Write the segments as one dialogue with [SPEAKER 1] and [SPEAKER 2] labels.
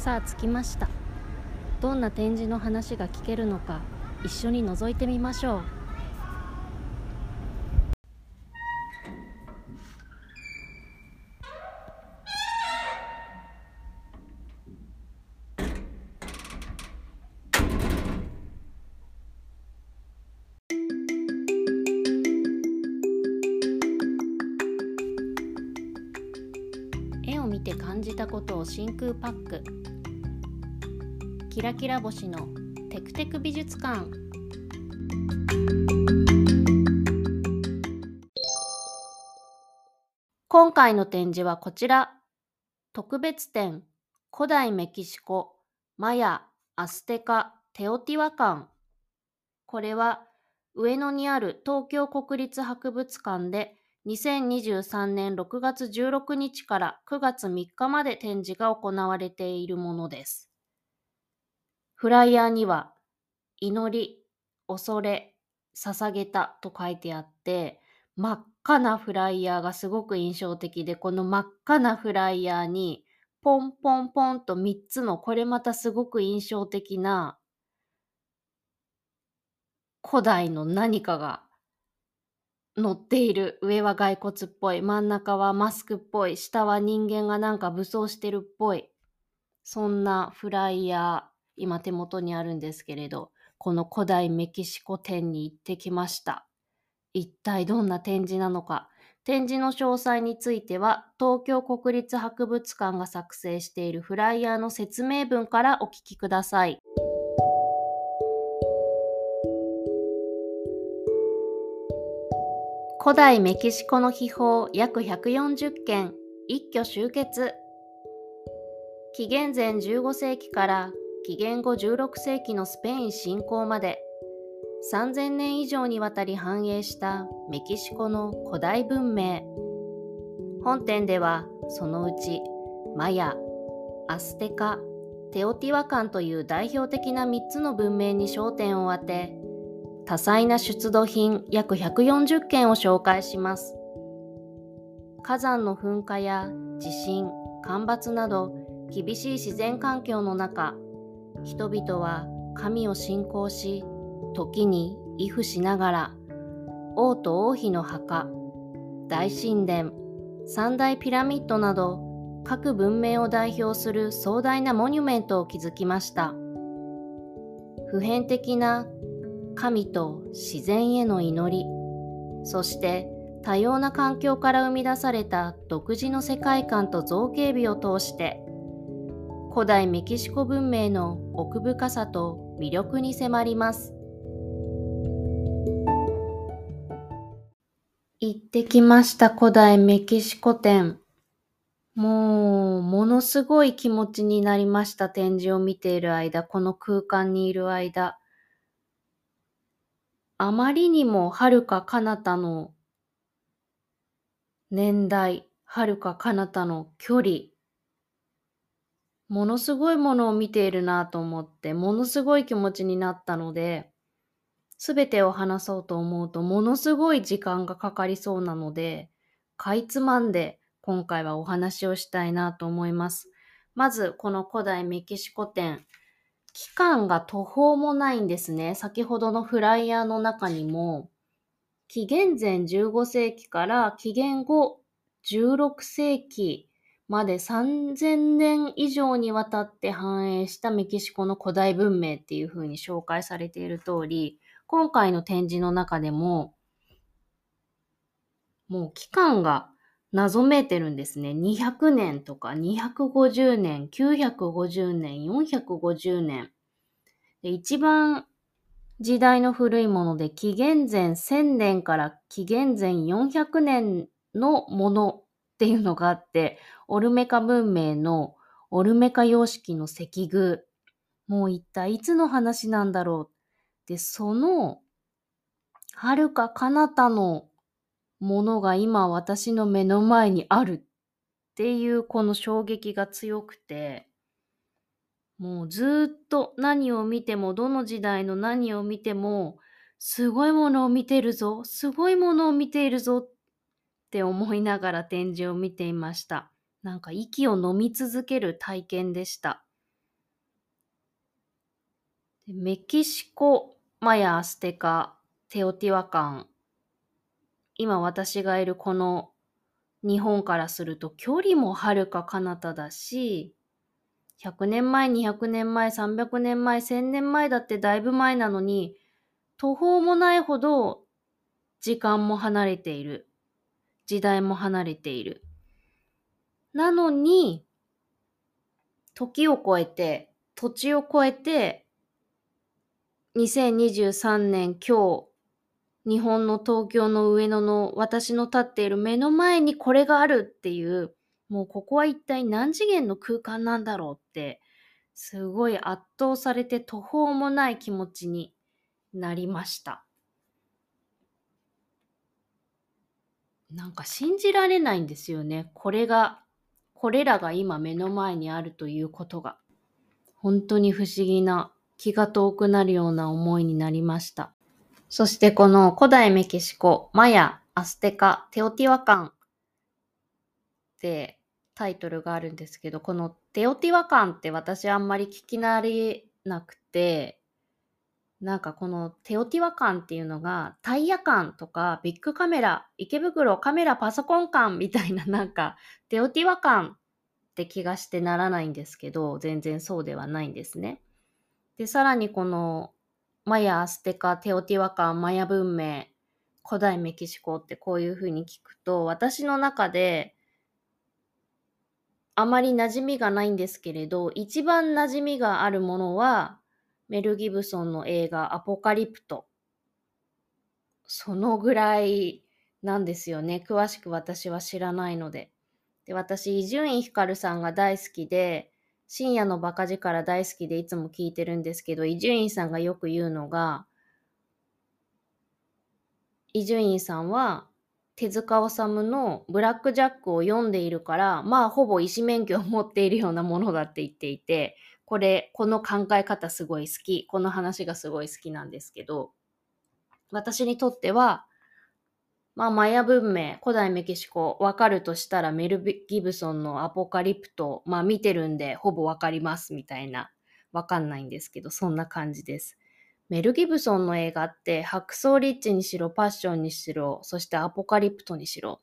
[SPEAKER 1] さあ着きました。どんな展示の話が聞けるのか一緒に覗いてみましょう。絵を見て感じたことを真空パック。キラキラ星のテクテク美術館。今回の展示はこちら。特別展古代メキシコマヤアステカテオティワカンこれは上野にある東京国立博物館で2023年6月16日から9月3日まで展示が行われているものです。フライヤーには、祈り、恐れ、捧げたと書いてあって、真っ赤なフライヤーがすごく印象的で、この真っ赤なフライヤーに、ポンポンポンと3つの、これまたすごく印象的な古代の何かが乗っている上は骸骨っぽい真ん中はマスクっぽい下は人間がなんか武装してるっぽいそんなフライヤー今手元にあるんですけれどこの古代メキシコ展に行ってきました。一体どんな展示なのか。展示の詳細については東京国立博物館が作成しているフライヤーの説明文からお聞きください。古代メキシコの秘宝約140件一挙集結。紀元前15世紀から紀元後16世紀のスペイン侵攻まで3000年以上にわたり繁栄したメキシコの古代文明本展ではそのうちマヤアステカテオティワカンという代表的な3つの文明に焦点を当て多彩な出土品約140件を紹介します。火山の噴火や地震、干ばつなど厳しい自然環境の中、人々は神を信仰し、時に畏怖しながら、王と王妃の墓、大神殿、三大ピラミッドなど各文明を代表する壮大なモニュメントを築きました。普遍的な神と自然への祈り、そして多様な環境から生み出された独自の世界観と造形美を通して、古代メキシコ文明の奥深さと魅力に迫ります。行ってきました古代メキシコ展。もう、ものすごい気持ちになりました展示を見ている間、この空間にいる間。あまりにも遥か彼方の年代、遥か彼方の距離、ものすごいものを見ているなと思って、ものすごい気持ちになったので、すべてを話そうと思うと、ものすごい時間がかかりそうなので、かいつまんで今回はお話をしたいなと思います。まず、この古代メキシコ展。期間が途方もないんですね。先ほどのフライヤーの中にも、紀元前15世紀から紀元後16世紀まで3000年以上にわたって繁栄したメキシコの古代文明っていう風に紹介されている通り、今回の展示の中でも、もう期間が謎めいてるんですね。200年とか250年、950年、450年。で一番時代の古いもので紀元前1000年から紀元前400年のものっていうのがあって、オルメカ文明のオルメカ様式の石具。もう一体いつの話なんだろう。で、その、遥か彼方のものが今私の目の前にあるっていうこの衝撃が強くて、もうずっと何を見ても、どの時代の何を見ても、すごいものを見てるぞ、すごいものを見ているぞっって思いながら展示を見ていました。なんか息を飲み続ける体験でした。メキシコ、マヤ、アステカ、テオティワカン。今私がいるこの日本からすると距離もはるか彼方だし、100年前、200年前、300年前、1000年前だってだいぶ前なのに、途方もないほど時間も離れている。時代も離れている。なのに、時を超えて、土地を超えて、2023年今日、日本の東京の上野の私の立っている目の前にこれがあるっていう、もうここは一体何次元の空間なんだろうって、すごい圧倒されて途方もない気持ちになりました。なんか信じられないんですよね。これが、これらが今目の前にあるということが。本当に不思議な、気が遠くなるような思いになりました。そしてこの古代メキシコ、マヤ、アステカ、テオティワカンってタイトルがあるんですけど、このテオティワカンって私あんまり聞き慣れなくて、なんかこのテオティワ館っていうのがタイヤ館とかビッグカメラ、池袋カメラパソコン館みたいな なんかテオティワ館って気がしてならないんですけど、全然そうではないんですね。で、さらにこのマヤ、アステカ、テオティワ館、マヤ文明、古代メキシコってこういうふうに聞くと、私の中であまり馴染みがないんですけれど、一番馴染みがあるものはメル・ギブソンの映画アポカリプト。そのぐらいなんですよね。詳しく私は知らないので。で、私、伊集院光さんが大好きで、深夜のバカ力大好きでいつも聞いてるんですけど、伊集院さんがよく言うのが、伊集院さんは手塚治虫のブラック・ジャックを読んでいるから、まあほぼ医師免許を持っているようなものだって言っていて、これ、この考え方すごい好き。この話がすごい好きなんですけど、私にとっては、まあ、マヤ文明、古代メキシコ、わかるとしたらメル・ギブソンのアポカリプト、まあ見てるんでほぼわかりますみたいな、わかんないんですけど、そんな感じです。メル・ギブソンの映画って白装リッチにしろ、パッションにしろ、そしてアポカリプトにしろ、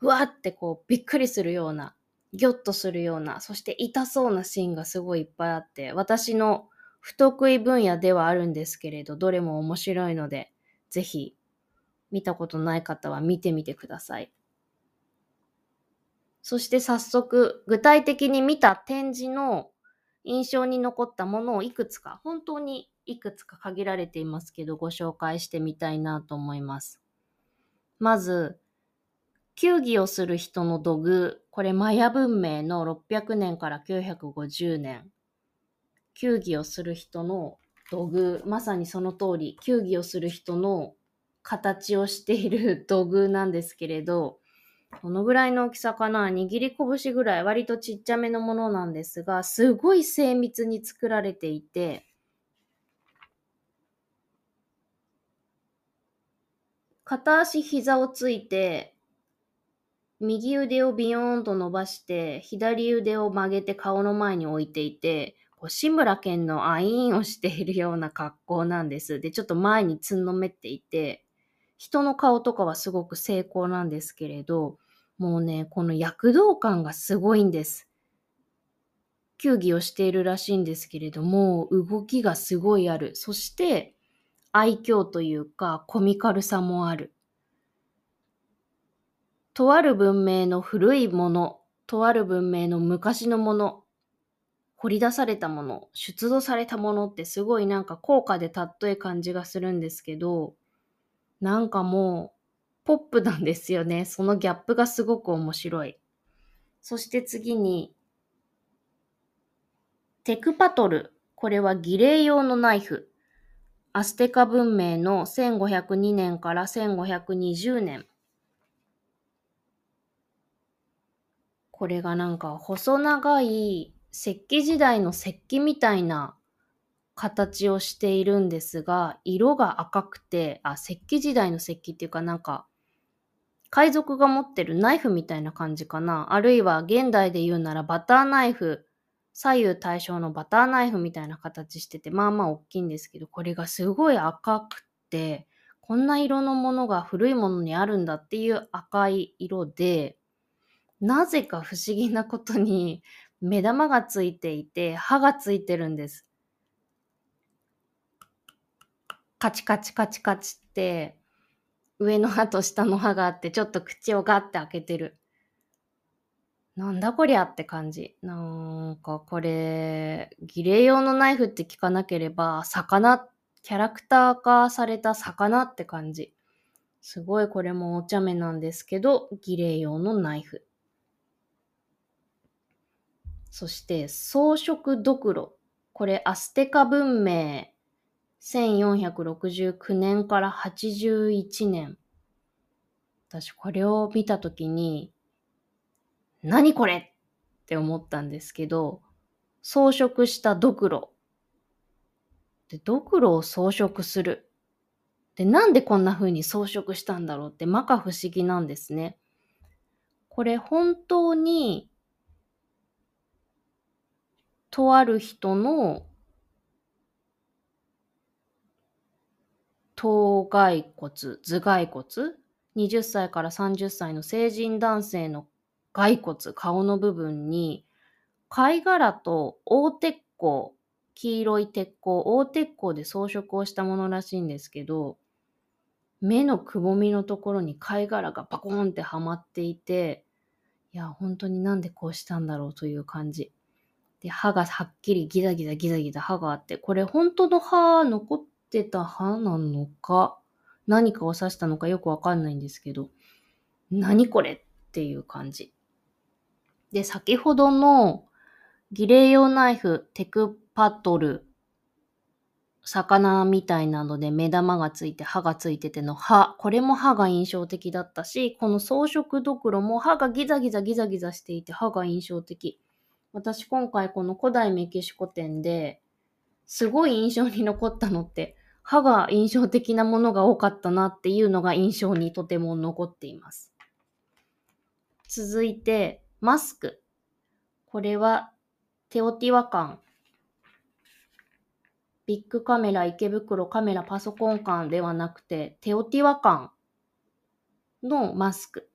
[SPEAKER 1] うわってこうびっくりするようなギョッとするような、そして痛そうなシーンがすごいいっぱいあって、私の不得意分野ではあるんですけれど、どれも面白いので、ぜひ見たことない方は見てみてください。そして早速、具体的に見た展示の印象に残ったものをいくつか、本当にいくつか限られていますけど、ご紹介してみたいなと思います。まず、球技をする人の土偶。これマヤ文明の600年から950年。球技をする人の土偶。まさにその通り、球技をする人の形をしている 土偶なんですけれど、このぐらいの大きさかな？握り拳ぐらい割とちっちゃめのものなんですが、すごい精密に作られていて、片足膝をついて、右腕をビヨーンと伸ばして、左腕を曲げて顔の前に置いていて、こう志村けんのアイーンをしているような格好なんです。で、ちょっと前につんのめっていて、人の顔とかはすごく成功なんですけれど、もうね、この躍動感がすごいんです。球技をしているらしいんですけれども、動きがすごいある。そして、愛嬌というか、コミカルさもある。とある文明の古いもの、とある文明の昔のもの、掘り出されたもの、出土されたものってすごいなんか高価でたっとえ感じがするんですけど、なんかもう、ポップなんですよね。そのギャップがすごく面白い。そして次に、テクパトル。これは儀礼用のナイフ。アステカ文明の1502年から1520年。これがなんか細長い石器時代の石器みたいな形をしているんですが、色が赤くて、あ、石器時代の石器っていうかなんか、海賊が持ってるナイフみたいな感じかな。あるいは現代で言うならバターナイフ、左右対称のバターナイフみたいな形してて、まあまあ大きいんですけど、これがすごい赤くて、こんな色のものが古いものにあるんだっていう赤い色で、なぜか不思議なことに目玉がついていて、歯がついてるんです。カチカチカチカチって、上の歯と下の歯があって、ちょっと口をガッて開けてる。なんだこりゃって感じ。なんかこれ、儀礼用のナイフって聞かなければ、魚、キャラクター化された魚って感じ。すごいこれもお茶目なんですけど、儀礼用のナイフ。そして装飾ドクロ。これアステカ文明1469年から81年。私これを見たときに、何これ？って思ったんですけど、装飾したドクロ。で、ドクロを装飾する。で、なんでこんな風に装飾したんだろうって摩訶不思議なんですね。これ本当にとある人の頭蓋骨、頭蓋骨、20歳から30歳の成人男性の骸骨、顔の部分に、貝殻と大鉄鋼、黄色い鉄鋼、大鉄鋼で装飾をしたものらしいんですけど、目のくぼみのところに貝殻がパコーンってはまっていて、いや、本当になんでこうしたんだろうという感じ。で、歯がはっきりギザギザギザギザ歯があって、これ本当の歯残ってた歯なのか、何かを指したのかよくわかんないんですけど、何これっていう感じ。で、先ほどの儀礼用ナイフ、テクパトル、魚みたいなので目玉がついて歯がついてての歯、これも歯が印象的だったし、この装飾ドクロも歯がギザギザギザギザしていて歯が印象的。私今回この古代メキシコ展ですごい印象に残ったのって歯が印象的なものが多かったなっていうのが印象にとても残っています。続いてマスク。これはテオティワカン。ビッグカメラ、池袋カメラ、パソコン館ではなくてテオティワカンのマスク。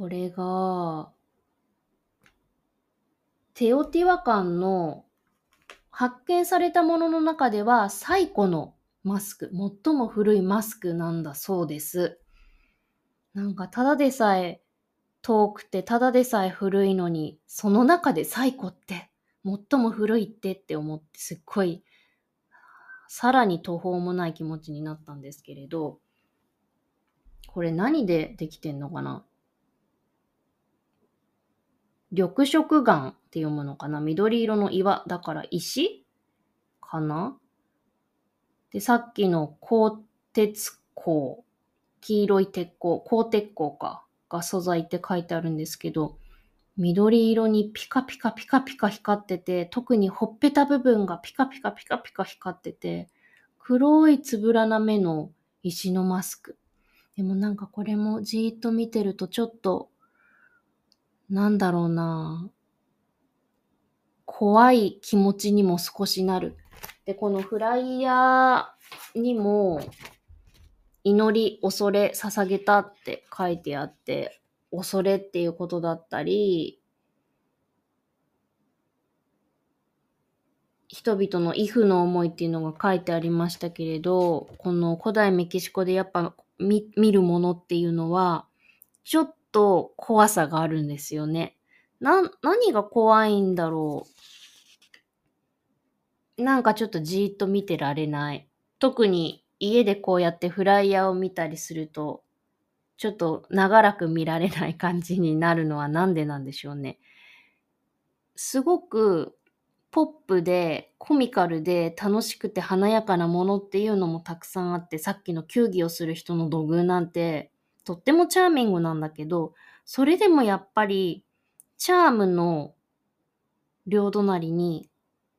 [SPEAKER 1] これが、テオティワカンの発見されたものの中では最古のマスク、最も古いマスクなんだそうです。なんかただでさえ遠くてただでさえ古いのに、その中で最古って最も古いってって思ってすっごいさらに途方もない気持ちになったんですけれど、これ何でできてんのかな？緑色岩って読むのかな？緑色の岩。だから石かな？で、さっきの鋼鉄鋼、黄色い鉄鋼、鋼鉄鋼か、が素材って書いてあるんですけど、緑色にピカピカピカピカ光ってて、特にほっぺた部分がピカピカピカピカ光ってて、黒いつぶらな目の石のマスク。でもなんかこれもじーっと見てるとちょっとなんだろうな怖い気持ちにも少しなる。で、このフライヤーにも、祈り、恐れ、捧げたって書いてあって、恐れっていうことだったり、人々の畏怖の思いっていうのが書いてありましたけれど、この古代メキシコでやっぱ見るものっていうのは、ちょっと怖さがあるんですよね。な、何が怖いんだろう。なんかちょっとじーっと見てられない。特に家でこうやってフライヤーを見たりすると、ちょっと長らく見られない感じになるのはなんでなんでしょうね。すごくポップでコミカルで楽しくて華やかなものっていうのもたくさんあってさっきの球技をする人の土偶なんてとってもチャーミングなんだけどそれでもやっぱりチャームの両隣に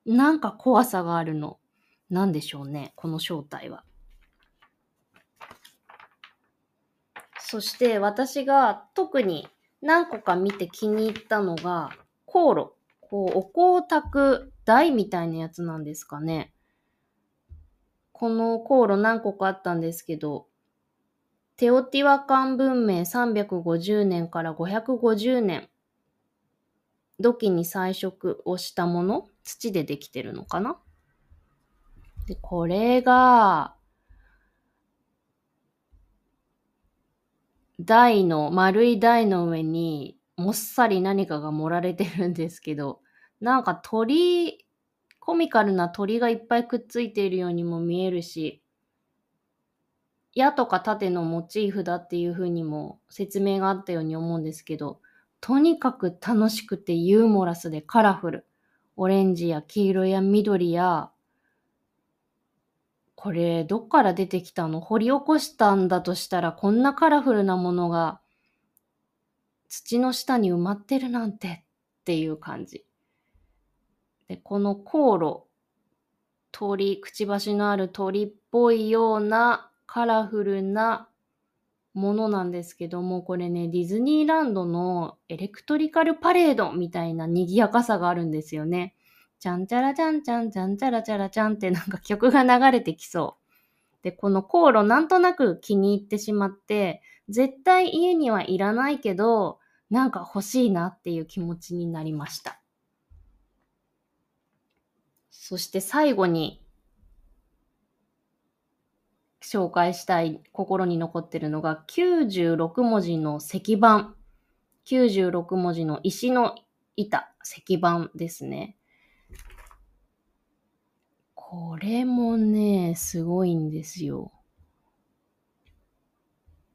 [SPEAKER 1] なんか怖さがあるの。なんでしょうね、この正体は。そして私が特に何個か見て気に入ったのが、航路。こう、お香炊く台みたいなやつなんですかね。この航路何個かあったんですけど、テオティワカン文明350年から550年土器に彩色をしたもの、土でできてるのかな？で、これが、台の、丸い台の上に、もっさり何かが盛られてるんですけど、なんか鳥、コミカルな鳥がいっぱいくっついているようにも見えるし、矢とか盾のモチーフだっていう風にも説明があったように思うんですけど、とにかく楽しくてユーモラスでカラフル。オレンジや黄色や緑や、これどっから出てきたの？掘り起こしたんだとしたらこんなカラフルなものが土の下に埋まってるなんてっていう感じ。で、この航路、鳥、くちばしのある鳥っぽいようなカラフルなものなんですけども、これね、ディズニーランドのエレクトリカルパレードみたいな賑やかさがあるんですよね。ちゃんちゃらちゃんちゃんちゃんちゃらちゃらちゃんってなんか曲が流れてきそう。で、この航路なんとなく気に入ってしまって、絶対家にはいらないけど、なんか欲しいなっていう気持ちになりました。そして最後に紹介したい心に残ってるのが96文字の石板。96文字の石の板、石板ですね。これもね、すごいんですよ。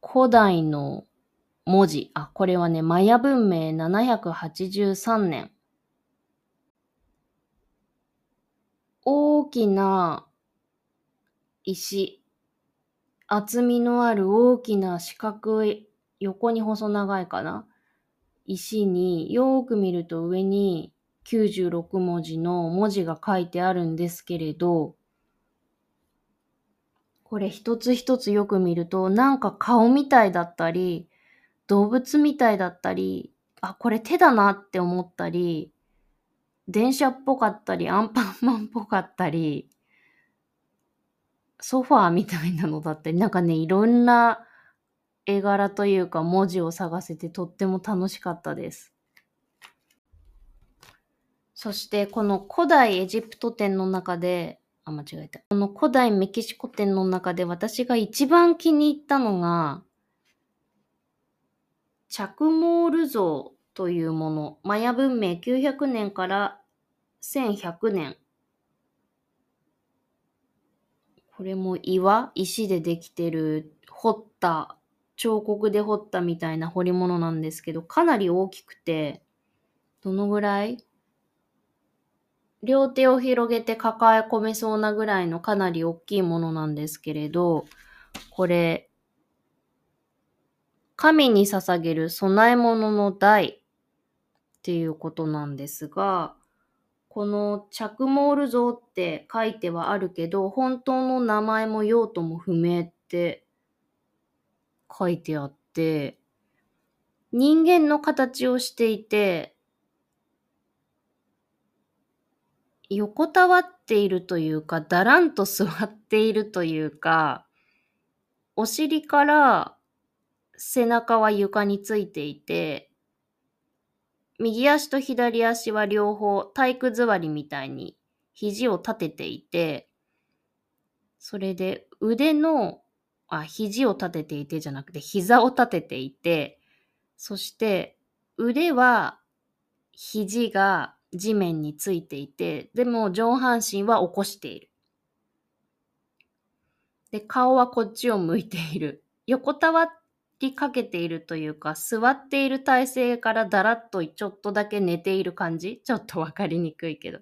[SPEAKER 1] 古代の文字。あ、これはね、マヤ文明783年。大きな石厚みのある大きな四角い、横に細長いかな？石によーく見ると上に96文字の文字が書いてあるんですけれど、これ一つ一つよく見るとなんか顔みたいだったり、動物みたいだったり、あ、これ手だなって思ったり、電車っぽかったり、アンパンマンっぽかったり、ソファーみたいなのだったり、なんかね、いろんな絵柄というか文字を探せてとっても楽しかったです。そしてこの古代エジプト展の中で、あ、間違えた。この古代メキシコ展の中で私が一番気に入ったのが、チャクモール像というもの。マヤ文明900年から1100年これも岩石でできてる彫った彫刻で彫ったみたいな彫り物なんですけどかなり大きくてどのぐらい？両手を広げて抱え込めそうなぐらいのかなり大きいものなんですけれどこれ神に捧げる供え物の台っていうことなんですがこのチャクモール像って書いてはあるけど、本当の名前も用途も不明って書いてあって、人間の形をしていて、横たわっているというか、だらんと座っているというか、お尻から背中は床についていて、右足と左足は両方体育座りみたいに肘を立てていて、それで腕の、あ、肘を立てていてじゃなくて膝を立てていて、そして腕は肘が地面についていて、でも上半身は起こしている。で、顔はこっちを向いている。横たわっりかけているというか、座っている体勢からだらっとちょっとだけ寝ている感じ？ちょっとわかりにくいけど。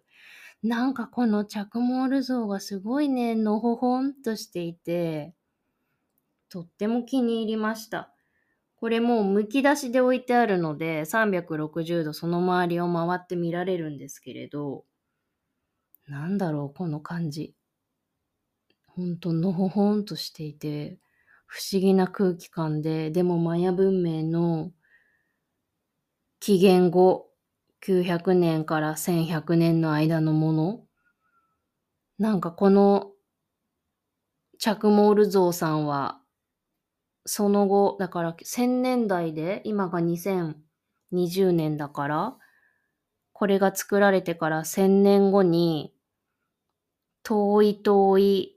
[SPEAKER 1] なんかこの着モール像がすごいね、のほほんとしていて、とっても気に入りました。これもうむき出しで置いてあるので、360度その周りを回って見られるんですけれど、なんだろう、この感じ。ほんとのほほんとしていて、不思議な空気感で、でもマヤ文明の紀元後900年から1100年の間のものなんかこのチャクモール像さんはその後、だから1000年代で今が2020年だから、これが作られてから1000年後に遠い遠い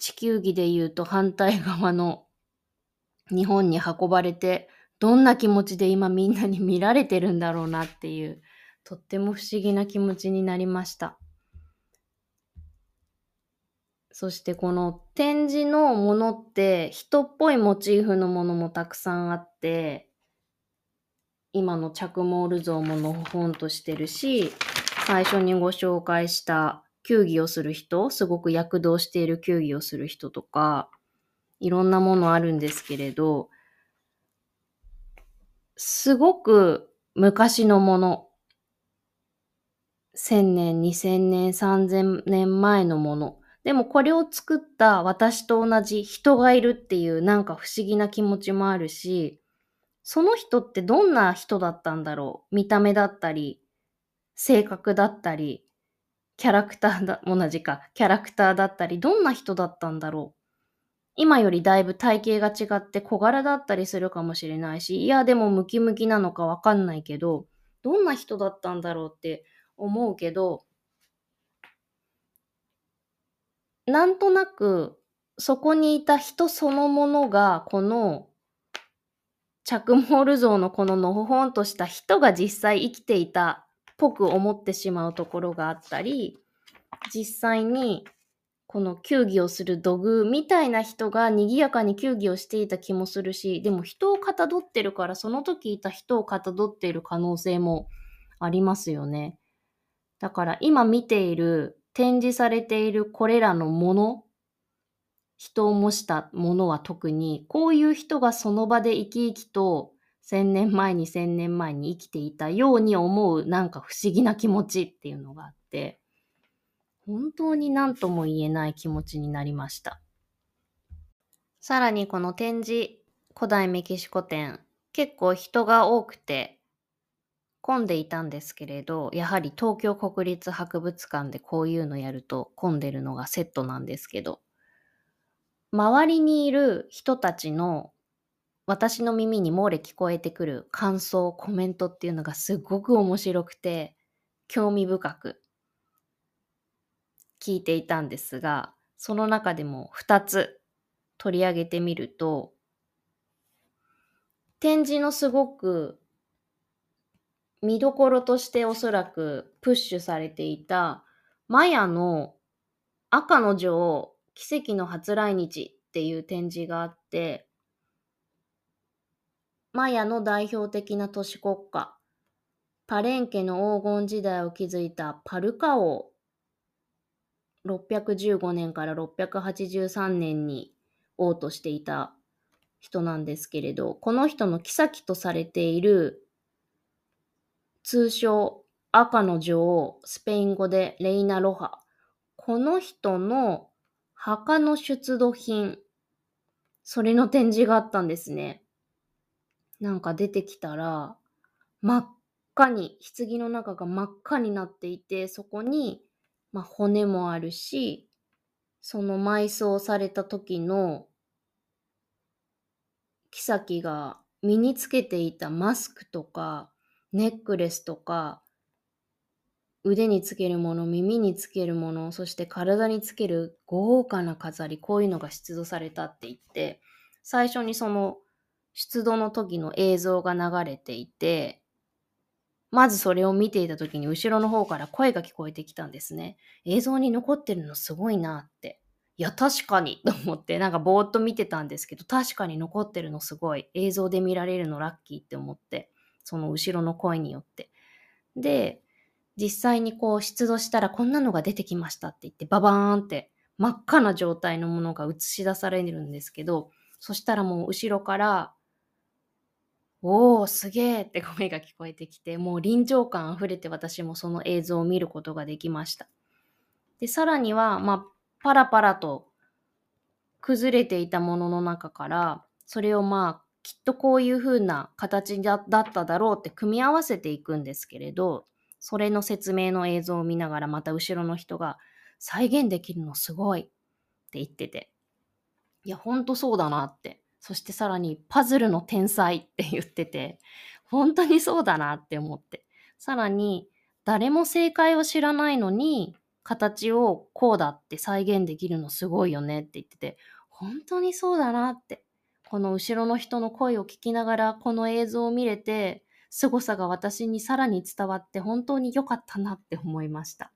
[SPEAKER 1] 地球儀で言うと反対側の日本に運ばれてどんな気持ちで今みんなに見られてるんだろうなっていうとっても不思議な気持ちになりました。そしてこの展示のものって人っぽいモチーフのものもたくさんあって今の着モール像ものほほんとしてるし最初にご紹介した球技をする人、すごく躍動している球技をする人とか、いろんなものあるんですけれど、すごく昔のもの、1000年、2000年、3000年前のもの。でもこれを作った私と同じ人がいるっていうなんか不思議な気持ちもあるし、その人ってどんな人だったんだろう？見た目だったり、性格だったり、キャラクターだ、同じか、キャラクターだったり、どんな人だったんだろう。今よりだいぶ体型が違って小柄だったりするかもしれないし、いや、でもムキムキなのかわかんないけど、どんな人だったんだろうって思うけど、なんとなく、そこにいた人そのものが、この、チャクモール像のこののほほんとした人が実際生きていたぽく思ってしまうところがあったり、実際にこの球技をする土偶みたいな人が賑やかに球技をしていた気もするし、でも人をかたどってるからその時いた人をかたどっている可能性もありますよね。だから今見ている展示されているこれらのもの、人を模したものは特にこういう人がその場で生き生きと1000年前に1000年前に生きていたように思うなんか不思議な気持ちっていうのがあって、本当に何とも言えない気持ちになりました。さらにこの展示、古代メキシコ展、結構人が多くて混んでいたんですけれど、やはり東京国立博物館でこういうのやると混んでるのがセットなんですけど、周りにいる人たちの私の耳に漏れ聞こえてくる感想、コメントっていうのがすごく面白くて、興味深く聞いていたんですが、その中でも2つ取り上げてみると、展示のすごく見どころとしておそらくプッシュされていたマヤの赤の女王奇跡の初来日っていう展示があってマヤの代表的な都市国家、パレンケの黄金時代を築いたパルカ王、615年から683年に王としていた人なんですけれど、この人の妃とされている通称赤の女王、スペイン語でレイナ・ロハ。この人の墓の出土品、それの展示があったんですね。なんか出てきたら、真っ赤に、棺の中が真っ赤になっていて、そこに、まあ、骨もあるし、その埋葬された時の、妃が身につけていたマスクとか、ネックレスとか、腕につけるもの、耳につけるもの、そして体につける豪華な飾り、こういうのが出土されたって言って、最初にその出土の時の映像が流れていて、まずそれを見ていた時に後ろの方から声が聞こえてきたんですね。映像に残ってるのすごいなって。いや、確かにと思って、なんかぼーっと見てたんですけど、確かに残ってるのすごい。映像で見られるのラッキーって思って、その後ろの声によって。で、実際にこう出土したらこんなのが出てきましたって言って、ババーンって真っ赤な状態のものが映し出されるんですけど、そしたらもう後ろから、おー、すげーって声が聞こえてきて、もう臨場感あふれて私もその映像を見ることができました。で、さらには、まあ、パラパラと崩れていたものの中から、それをまあ、きっとこういう風な形だっただろうって組み合わせていくんですけれど、それの説明の映像を見ながらまた後ろの人が再現できるのすごいって言ってて。いや、ほんとそうだなって。そしてさらにパズルの天才って言ってて、本当にそうだなって思って。さらに誰も正解を知らないのに形をこうだって再現できるのすごいよねって言ってて、本当にそうだなって。この後ろの人の声を聞きながらこの映像を見れて、凄さが私にさらに伝わって本当に良かったなって思いました。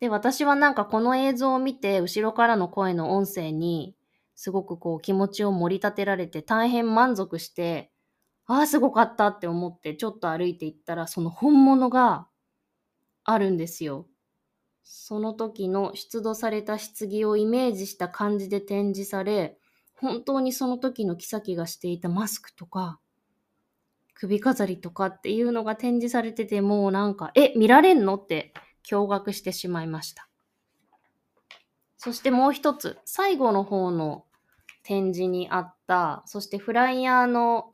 [SPEAKER 1] で、私はなんかこの映像を見て、後ろからの声の音声に、すごくこう気持ちを盛り立てられて大変満足して、ああ、すごかったって思ってちょっと歩いていったら、その本物があるんですよ。その時の出土された棺をイメージした感じで展示され、本当にその時の妃がしていたマスクとか、首飾りとかっていうのが展示されてて、もうなんか、え、見られんの？って驚愕してしまいました。そしてもう一つ、最後の方の展示にあった、そしてフライヤーの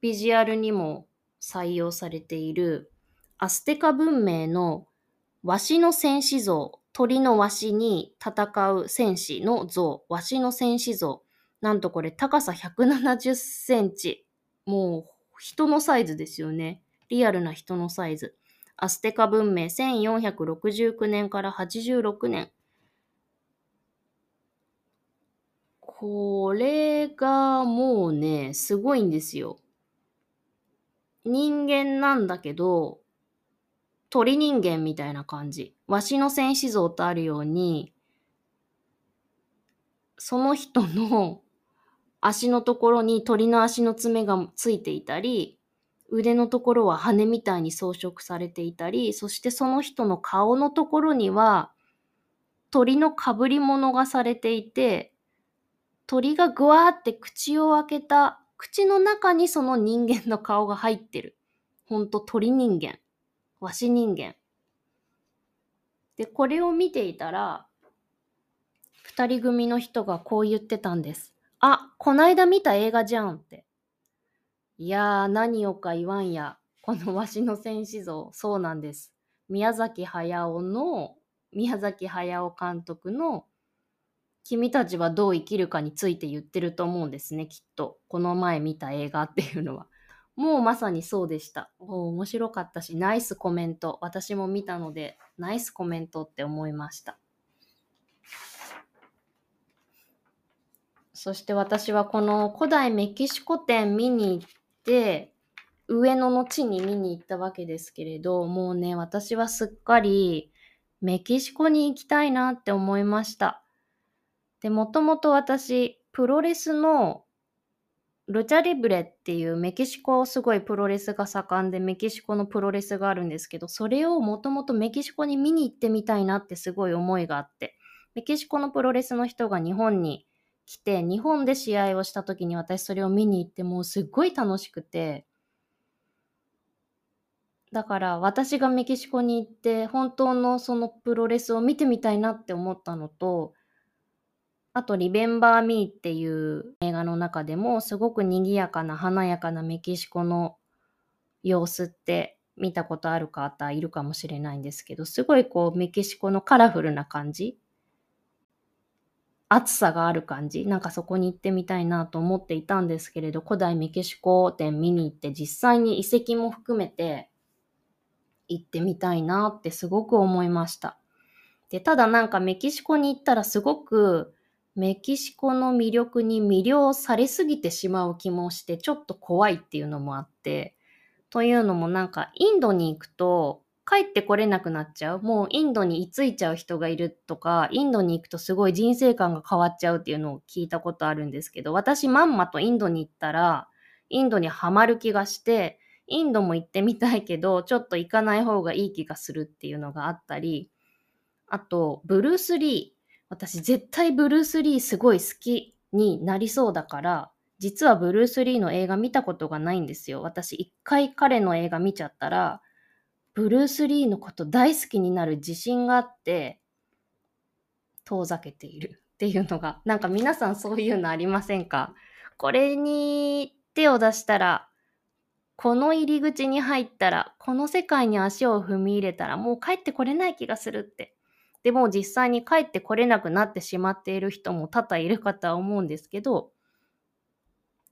[SPEAKER 1] ビジュアルにも採用されているアステカ文明のワシの戦士像、鳥のワシに戦う戦士の像、ワシの戦士像。なんとこれ高さ170センチ。もう人のサイズですよね。リアルな人のサイズ。アステカ文明1469年から86年。これがもうね、すごいんですよ。人間なんだけど、鳥人間みたいな感じ。わしの戦士像とあるように、その人の足のところに鳥の足の爪がついていたり、腕のところは羽みたいに装飾されていたり、そしてその人の顔のところには鳥の被り物がされていて、鳥がぐわーって口を開けた口の中にその人間の顔が入ってる。ほんと鳥人間。わし人間。で、これを見ていたら、二人組の人がこう言ってたんです。あ、こないだ見た映画じゃんって。いやー、何をか言わんや。このわしの戦士像、そうなんです。宮崎駿の、宮崎駿監督の、君たちはどう生きるかについて言ってると思うんですね、きっと。この前見た映画っていうのは。もうまさにそうでした。お面白かったし、ナイスコメント。私も見たので、ナイスコメントって思いました。そして私はこの古代メキシコ展見に行って、上野の地に見に行ったわけですけれど、もうね、私はすっかりメキシコに行きたいなって思いました。で、もともと私、プロレスのルチャリブレっていうメキシコすごいプロレスが盛んでメキシコのプロレスがあるんですけど、それをもともとメキシコに見に行ってみたいなってすごい思いがあって、メキシコのプロレスの人が日本に来て、日本で試合をした時に私それを見に行ってもうすっごい楽しくて、だから私がメキシコに行って本当のそのプロレスを見てみたいなって思ったのと、あと、リベンバー・ミーっていう映画の中でも、すごく賑やかな、華やかなメキシコの様子って見たことある方いるかもしれないんですけど、すごいこう、メキシコのカラフルな感じ暑さがある感じなんかそこに行ってみたいなと思っていたんですけれど、古代メキシコ展見に行って実際に遺跡も含めて行ってみたいなってすごく思いました。で、ただなんかメキシコに行ったらすごくメキシコの魅力に魅了されすぎてしまう気もしてちょっと怖いっていうのもあってというのもなんかインドに行くと帰ってこれなくなっちゃう。もうインドに居ついちゃう人がいるとか、インドに行くとすごい人生観が変わっちゃうっていうのを聞いたことあるんですけど、私まんまとインドに行ったら、インドにはまる気がして、インドも行ってみたいけど、ちょっと行かない方がいい気がするっていうのがあったり、あと、ブルース・リー。私絶対ブルース・リーすごい好きになりそうだから、実はブルース・リーの映画見たことがないんですよ。私一回彼の映画見ちゃったら、ブルース・リーのこと大好きになる自信があって、遠ざけているっていうのが、なんか皆さんそういうのありませんか？これに手を出したら、この入り口に入ったら、この世界に足を踏み入れたら、もう帰ってこれない気がするって。でも実際に帰ってこれなくなってしまっている人も多々いるかとは思うんですけど、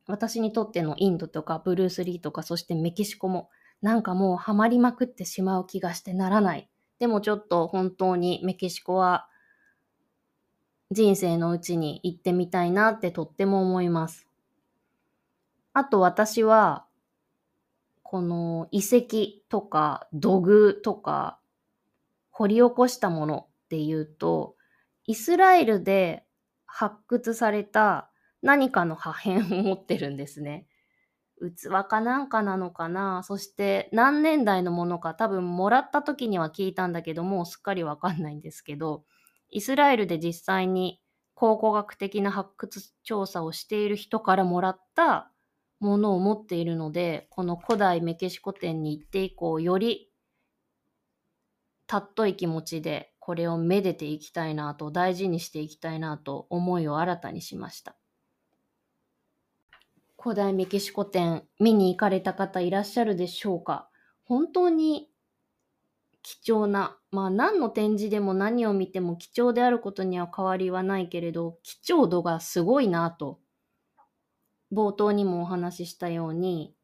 [SPEAKER 1] 私にとってのインドとかブルース・リーとかそしてメキシコもなんかもうハマりまくってしまう気がしてならない。でもちょっと本当にメキシコは人生のうちに行ってみたいなってとっても思います。あと私は、この遺跡とか土偶とか掘り起こしたものっていうと、イスラエルで発掘された何かの破片を持ってるんですね。器かなんかなのかな？そして何年代のものか？多分もらった時には聞いたんだけどもうすっかりわかんないんですけどイスラエルで実際に考古学的な発掘調査をしている人からもらったものを持っているのでこの古代メキシコ展に行って以降よりたっとい気持ちでこれをめでていきたいなと大事にしていきたいなと思いを新たにしました。古代メキシコ展見に行かれた方いらっしゃるでしょうか？本当に貴重な、まあ何の展示でも何を見ても貴重であることには変わりはないけれど、貴重度がすごいなと、冒頭にもお話ししたように、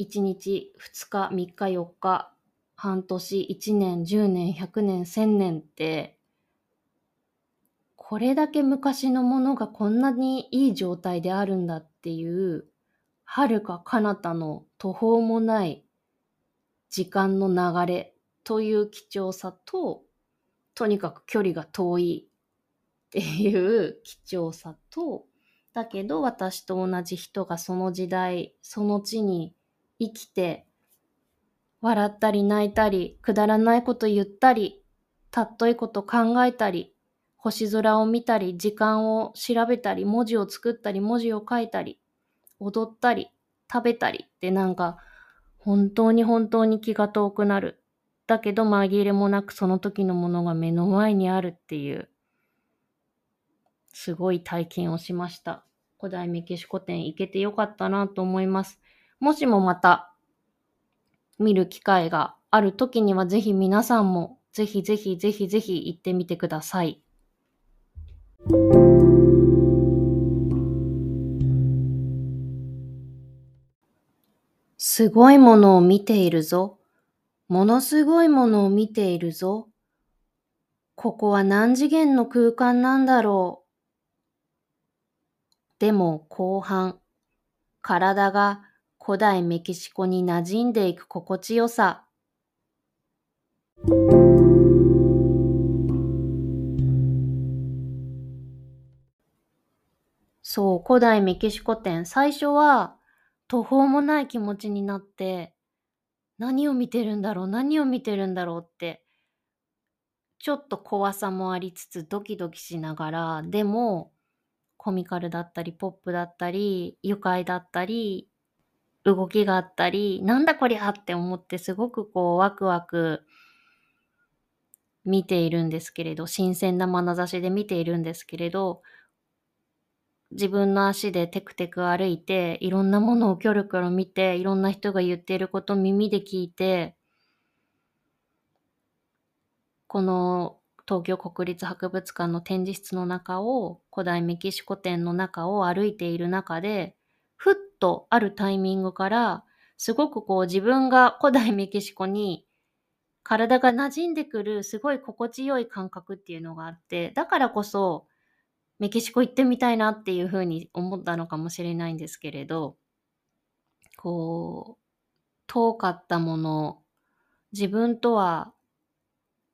[SPEAKER 1] 1日、2日、3日、4日、半年、1年、10年、100年、1000年ってこれだけ昔のものがこんなにいい状態であるんだっていう遥か彼方の途方もない時間の流れという貴重さととにかく距離が遠いっていう貴重さとだけど私と同じ人がその時代その地に生きて笑ったり泣いたりくだらないこと言ったりたっといこと考えたり星空を見たり、時間を調べたり、文字を作ったり、文字を書いたり、踊ったり、食べたりってなんか、本当に本当に気が遠くなる。だけど紛れもなくその時のものが目の前にあるっていう、すごい体験をしました。古代メキシコ展行けてよかったなと思います。もしもまた見る機会がある時にはぜひ皆さんもぜひぜひぜひぜひ行ってみてください。すごいものを見ているぞ。ものすごいものを見ているぞ。ここは何次元の空間なんだろう。でも後半、体が古代メキシコに馴染んでいく心地よさ。そう、古代メキシコ展。最初は途方もない気持ちになって、何を見てるんだろう、何を見てるんだろうって、ちょっと怖さもありつつドキドキしながら、でも、コミカルだったり、ポップだったり、愉快だったり、動きがあったり、なんだこりゃって思ってすごくこうワクワク見ているんですけれど、新鮮な眼差しで見ているんですけれど、自分の足でテクテク歩いて、いろんなものをキョロキョロ見て、いろんな人が言っていることを耳で聞いて、この東京国立博物館の展示室の中を、古代メキシコ展の中を歩いている中で、ふっとあるタイミングから、すごくこう自分が古代メキシコに体が馴染んでくるすごい心地よい感覚っていうのがあって、だからこそメキシコ行ってみたいなっていうふうに思ったのかもしれないんですけれど、こう、遠かったもの、自分とは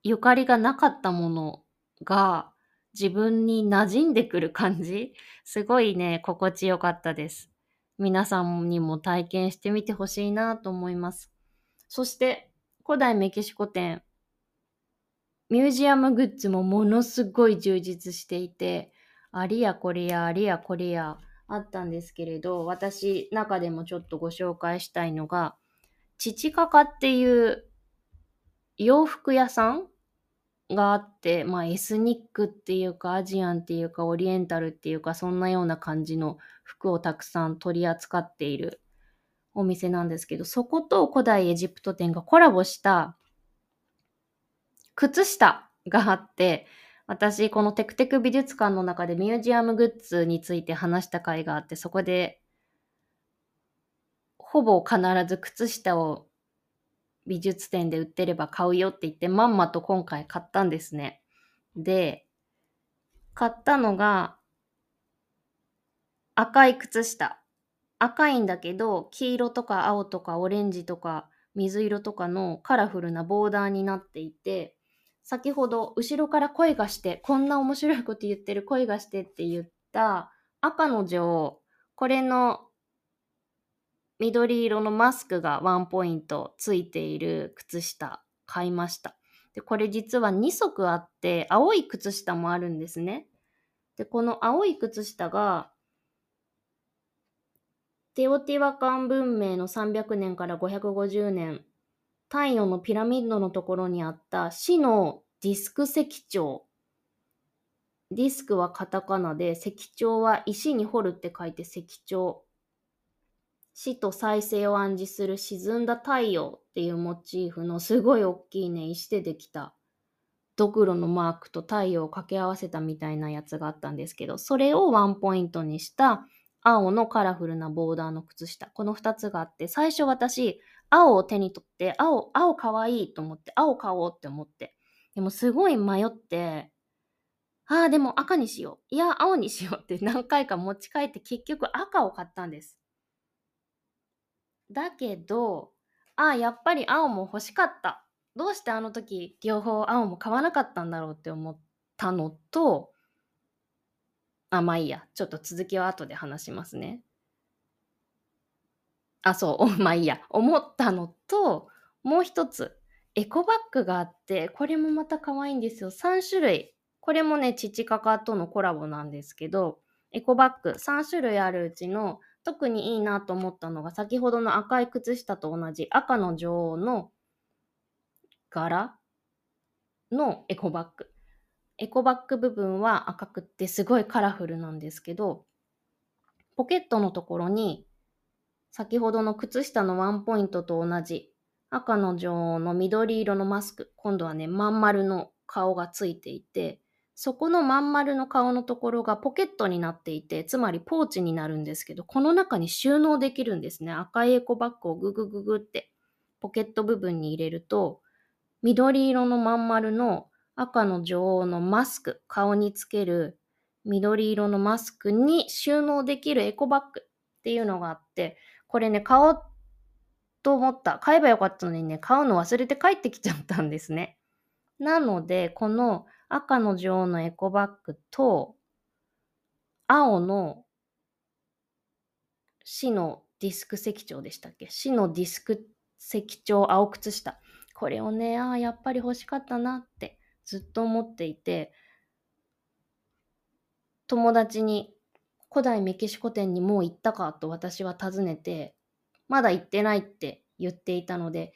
[SPEAKER 1] ゆかりがなかったものが自分に馴染んでくる感じすごいね、心地よかったです。皆さんにも体験してみてほしいなと思います。そして、古代メキシコ展、ミュージアムグッズもものすごい充実していて、ありやこれやありやこれやあったんですけれど、私中でもちょっとご紹介したいのが、チチカカっていう洋服屋さんがあって、まあエスニックっていうかアジアンっていうかオリエンタルっていうかそんなような感じの服をたくさん取り扱っているお店なんですけど、そこと古代エジプト店がコラボした靴下があって、私、このテクテク美術館の中でミュージアムグッズについて話した回があって、そこで、ほぼ必ず靴下を美術展で売ってれば買うよって言って、まんまと今回買ったんですね。で、買ったのが、赤い靴下。赤いんだけど、黄色とか青とかオレンジとか水色とかのカラフルなボーダーになっていて、先ほど後ろから声がして、こんな面白いこと言ってる声がしてって言った赤の女王、これの緑色のマスクがワンポイントついている靴下買いました。で、これ実は2足あって、青い靴下もあるんですね。で、この青い靴下が、テオティワカン文明の300年から550年太陽のピラミッドのところにあった死のディスク石彫。ディスクはカタカナで、石彫は石に掘るって書いて石彫。死と再生を暗示する沈んだ太陽っていうモチーフのすごい大きいね、石でできたドクロのマークと太陽を掛け合わせたみたいなやつがあったんですけど、それをワンポイントにした青のカラフルなボーダーの靴下。この2つがあって、最初私、青を手に取って、青、青かわいいと思って、青買おうって思って。でもすごい迷って、ああ、でも赤にしよう。いや、青にしようって何回か持ち帰って結局赤を買ったんです。だけど、ああ、やっぱり青も欲しかった。どうしてあの時両方青も買わなかったんだろうって思ったのと、あ、まあいいや。ちょっと続きは後で話しますね。あ、そう、まあいいや、思ったのと、もう一つ、エコバッグがあって、これもまた可愛いんですよ。3種類。これもね、チチカカとのコラボなんですけど、エコバッグ3種類あるうちの特にいいなと思ったのが、先ほどの赤い靴下と同じ赤の女王の柄のエコバッグ。エコバッグ部分は赤くってすごいカラフルなんですけど、ポケットのところに先ほどの靴下のワンポイントと同じ赤の女王の緑色のマスク、今度はね、まん丸の顔がついていて、そこのまん丸の顔のところがポケットになっていて、つまりポーチになるんですけど、この中に収納できるんですね。赤いエコバッグをググググってポケット部分に入れると、緑色のまん丸の赤の女王のマスク、顔につける緑色のマスクに収納できるエコバッグっていうのがあって、これね、買おうと思った。買えばよかったのにね、買うの忘れて帰ってきちゃったんですね。なので、この赤の女王のエコバッグと、青の死のディスク石彫でしたっけ？死のディスク石彫青靴下。これをね、ああ、やっぱり欲しかったなってずっと思っていて、友達に古代メキシコ店にもう行ったかと私は尋ねて、まだ行ってないって言っていたので、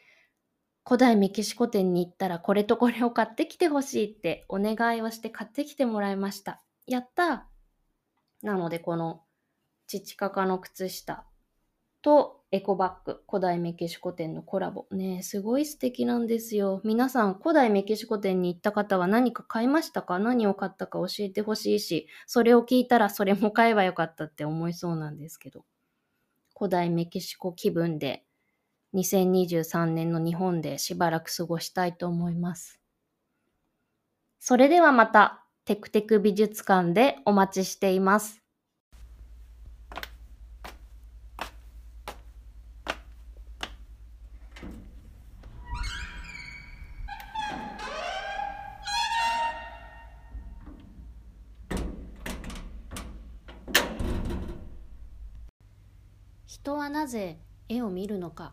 [SPEAKER 1] 古代メキシコ店に行ったらこれとこれを買ってきてほしいってお願いをして買ってきてもらいました。やったなのでこのチチカカの靴下とエコバッグ、古代メキシコ店のコラボ。ねすごい素敵なんですよ。皆さん、古代メキシコ店に行った方は何か買いましたか？何を買ったか教えてほしいし、それを聞いたらそれも買えばよかったって思いそうなんですけど。古代メキシコ気分で、2023年の日本でしばらく過ごしたいと思います。それではまた、テクテク美術館でお待ちしています。人はなぜ絵を見るのか